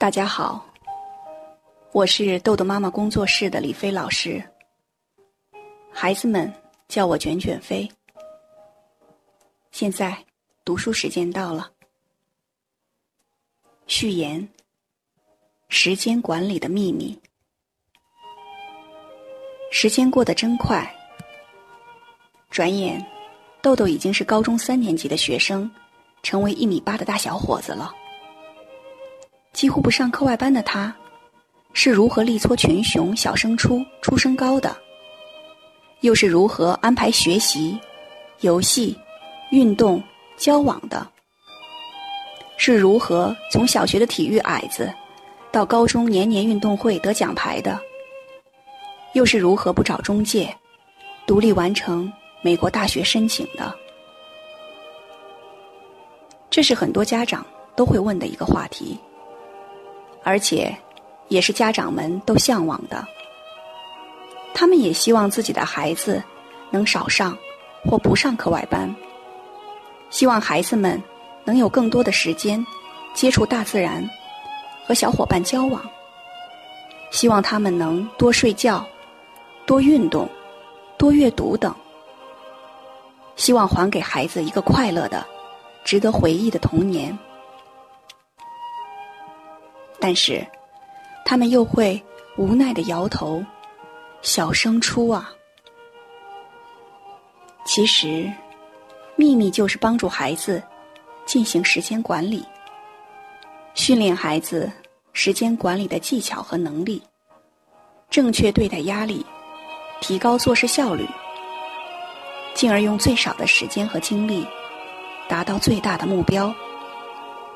大家好，我是豆豆妈妈工作室的李飞老师。孩子们叫我卷卷飞。现在读书时间到了。序言：时间管理的秘密。时间过得真快，转眼，豆豆已经是高中三年级的学生，成为一米八的大小伙子了。几乎不上课外班的他，是如何力挫群雄、小升初、初升高的？又是如何安排学习、游戏、运动、交往的？是如何从小学的体育矮子，到高中年年运动会得奖牌的？又是如何不找中介，独立完成美国大学申请的？这是很多家长都会问的一个话题。而且，也是家长们都向往的。他们也希望自己的孩子能少上或不上课外班，希望孩子们能有更多的时间接触大自然，和小伙伴交往。希望他们能多睡觉、多运动、多阅读等。希望还给孩子一个快乐的、值得回忆的童年。但是，他们又会无奈的摇头：“小升初啊。”其实，秘密就是帮助孩子进行时间管理，训练孩子时间管理的技巧和能力，正确对待压力，提高做事效率，进而用最少的时间和精力达到最大的目标，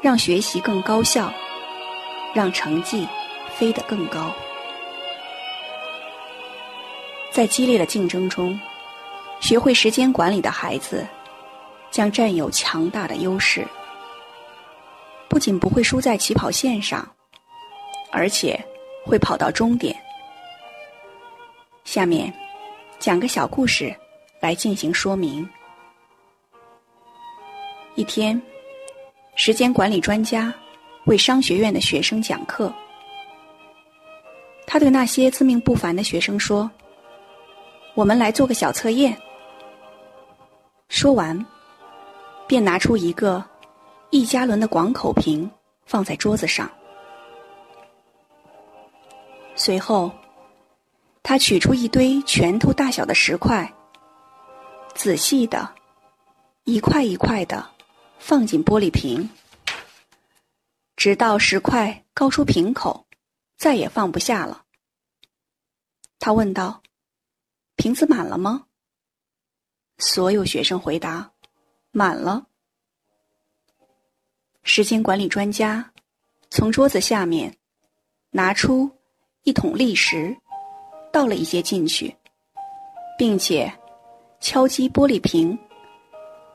让学习更高效。让成绩飞得更高。在激烈的竞争中，学会时间管理的孩子将占有强大的优势。不仅不会输在起跑线上，而且会跑到终点。下面讲个小故事来进行说明。一天，时间管理专家。为商学院的学生讲课，他对那些自命不凡的学生说：“我们来做个小测验。”说完，便拿出一个一加仑的广口瓶放在桌子上。随后，他取出一堆拳头大小的石块，仔细的，一块一块的放进玻璃瓶。直到石块高出瓶口，再也放不下了。他问道：“瓶子满了吗？”所有学生回答：“满了。”时间管理专家从桌子下面拿出一桶砾石，倒了一些进去，并且敲击玻璃瓶，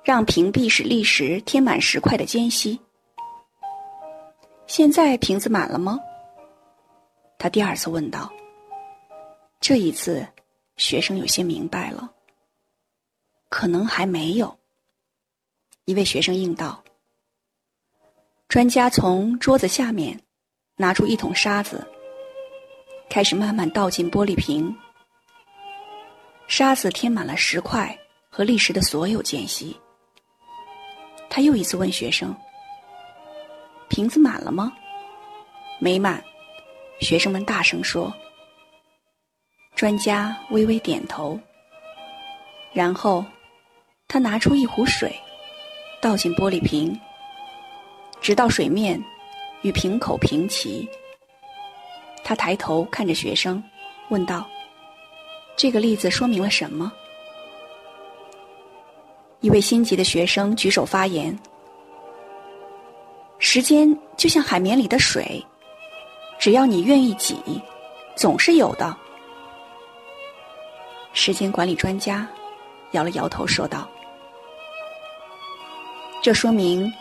让瓶壁使砾石填满石块的间隙。现在瓶子满了吗？他第二次问道。这一次，学生有些明白了。可能还没有。一位学生应道。专家从桌子下面拿出一桶沙子，开始慢慢倒进玻璃瓶。沙子填满了石块和砾石的所有间隙。他又一次问学生。瓶子满了吗？没满。学生们大声说。专家微微点头。然后，他拿出一壶水，倒进玻璃瓶，直到水面与瓶口平齐。他抬头看着学生，问道：“这个例子说明了什么？”一位心急的学生举手发言。时间就像海绵里的水，只要你愿意挤，总是有的。时间管理专家摇了摇头说道：“这说明，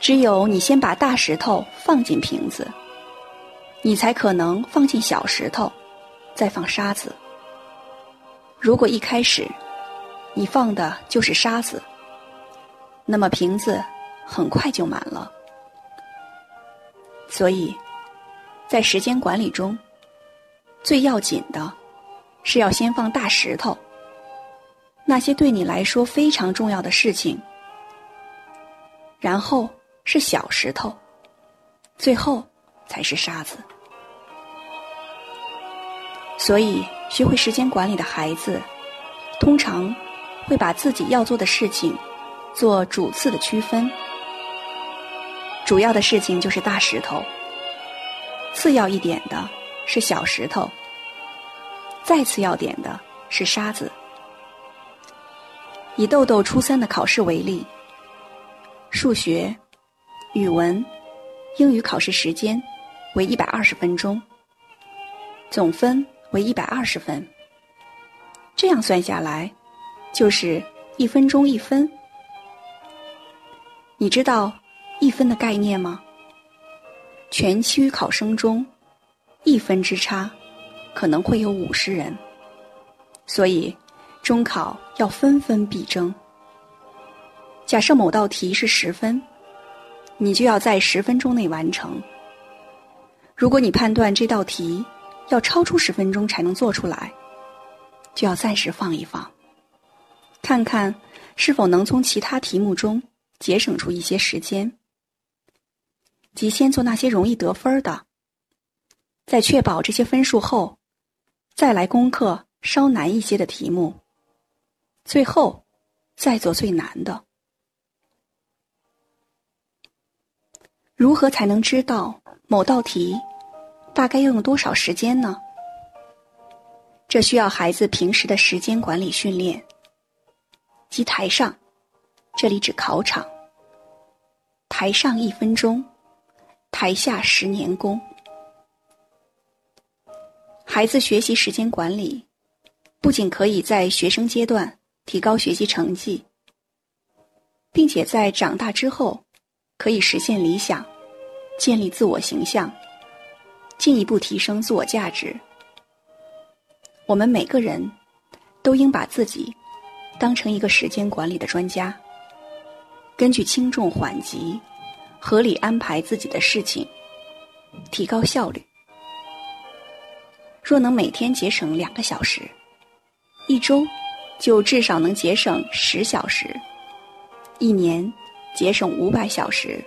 只有你先把大石头放进瓶子，你才可能放进小石头，再放沙子。如果一开始你放的就是沙子，那么瓶子很快就满了。”所以，在时间管理中，最要紧的是要先放大石头，那些对你来说非常重要的事情，然后是小石头，最后才是沙子。所以，学会时间管理的孩子，通常会把自己要做的事情做主次的区分。主要的事情就是大石头，次要一点的是小石头，再次要点的是沙子。以豆豆初三的考试为例，数学、语文、英语考试时间为一百二十分钟，总分为一百二十分。这样算下来，就是一分钟一分。你知道？一分的概念吗？全区考生中，一分之差，可能会有五十人。所以，中考要分分必争。假设某道题是十分，你就要在十分钟内完成。如果你判断这道题要超出十分钟才能做出来，就要暂时放一放，看看是否能从其他题目中节省出一些时间。即先做那些容易得分的，在确保这些分数后，再来攻克稍难一些的题目，最后再做最难的。如何才能知道某道题大概要用多少时间呢？这需要孩子平时的时间管理训练。即台上，这里指考场，台上一分钟。台下十年功，孩子学习时间管理，不仅可以在学生阶段提高学习成绩，并且在长大之后可以实现理想，建立自我形象，进一步提升自我价值。我们每个人都应把自己当成一个时间管理的专家，根据轻重缓急。合理安排自己的事情，提高效率。若能每天节省两个小时，一周就至少能节省十小时，一年节省五百小时，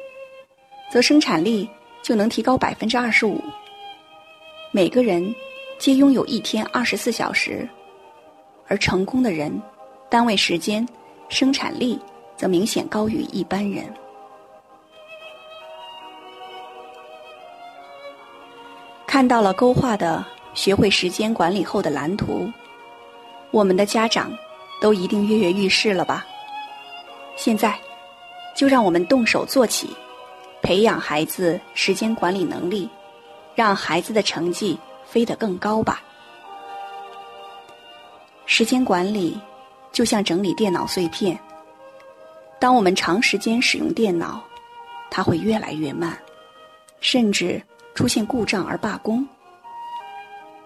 则生产力就能提高百分之二十五。每个人皆拥有一天二十四小时，而成功的人，单位时间生产力则明显高于一般人。看到了勾画的学会时间管理后的蓝图，我们的家长都一定跃跃欲试了吧？现在，就让我们动手做起，培养孩子时间管理能力，让孩子的成绩飞得更高吧。时间管理就像整理电脑碎片，当我们长时间使用电脑，它会越来越慢，甚至。出现故障而罢工，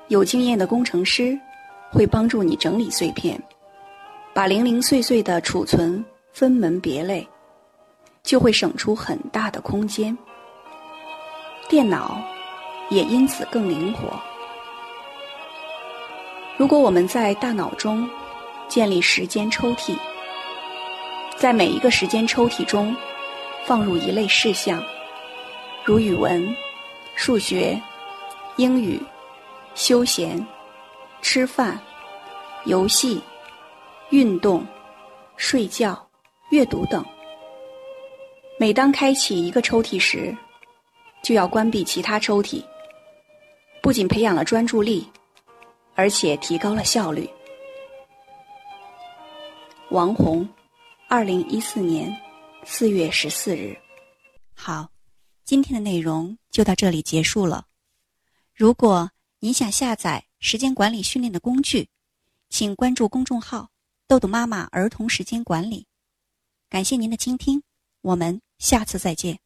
有经验的工程师会帮助你整理碎片，把零零碎碎的储存分门别类，就会省出很大的空间。电脑也因此更灵活。如果我们在大脑中建立时间抽屉，在每一个时间抽屉中放入一类事项，如语文。数学、英语、休闲、吃饭、游戏、运动、睡觉、阅读等。每当开启一个抽屉时，就要关闭其他抽屉，不仅培养了专注力，而且提高了效率。王红，二零一四年四月十四日。好。今天的内容就到这里结束了。如果您想下载时间管理训练的工具，请关注公众号“豆豆妈妈儿童时间管理”。感谢您的倾听，我们下次再见。